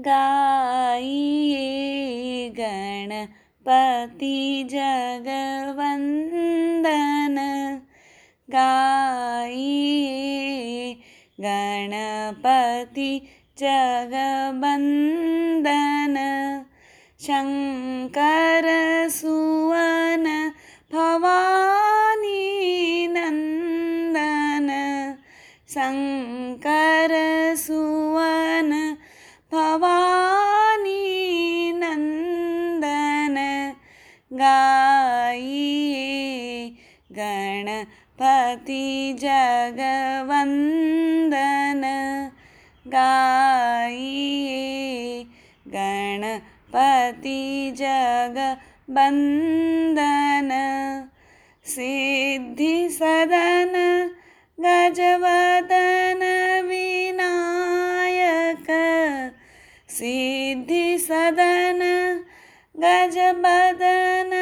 गाइए गणपति जगवन्दन। गाइए गणपति जगवन्दन। शङ्कर सुवन भवानी नन्दन। शङ्कर सुवन गाइए गणपति जगवन्दन। गाइए गणपति जगवन्दन। सिद्धिसदन गजवदन विनायक। सिद्धिसदन गजवदन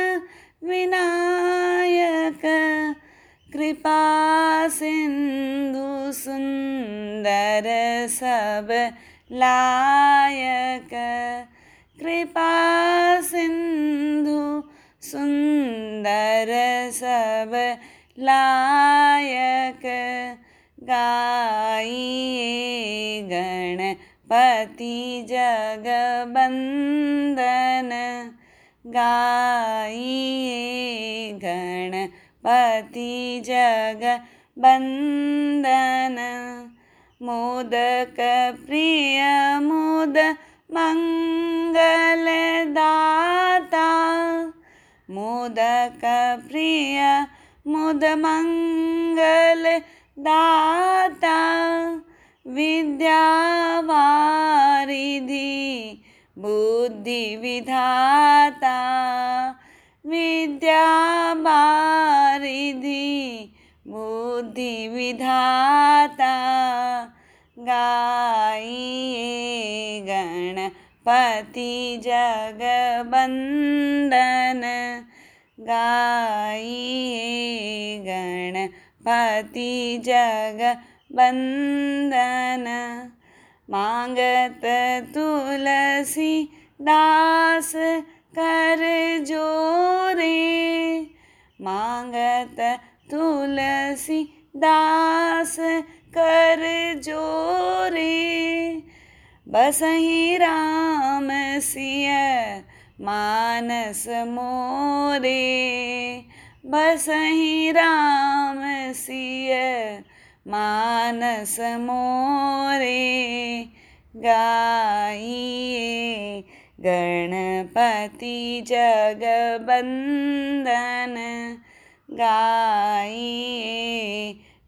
विनायक कृपा सिन्धु सुन्दर सब लायक। कृपा सिन्धु सुन्दर सब लायक। गाइए गणपति जगवन्दन गाइए गणपति जगवन्दन मोदक प्रिय मोद मङ्गलदाता। मोदक प्रिय मुद मङ्गलदाता। विद्यावारिधि बुद्धिविधाता विद्यावारिधि बुद्धिविधाता गाइए गणपति जगवन्दन गाइए गणपति जगवन्दन माङ्गत तुलसी दास कर जोरे। माङ्गत तुलसी दास कर जोरे। बसहि राम सिय मानस मोरे। बसहि राम सिय मानस मोरे गाइए गणपति जगवन्दन गाइए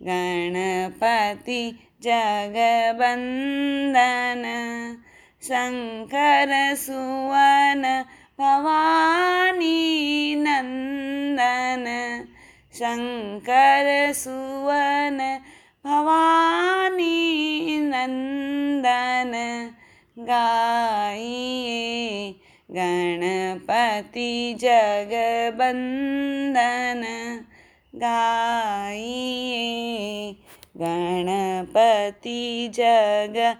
गणपति जगवन्दन शङ्कर सुवन भवानी नन्दन शङ्कर सुवन गणपति जगवन्दन गाइए गणपति जगवन्दन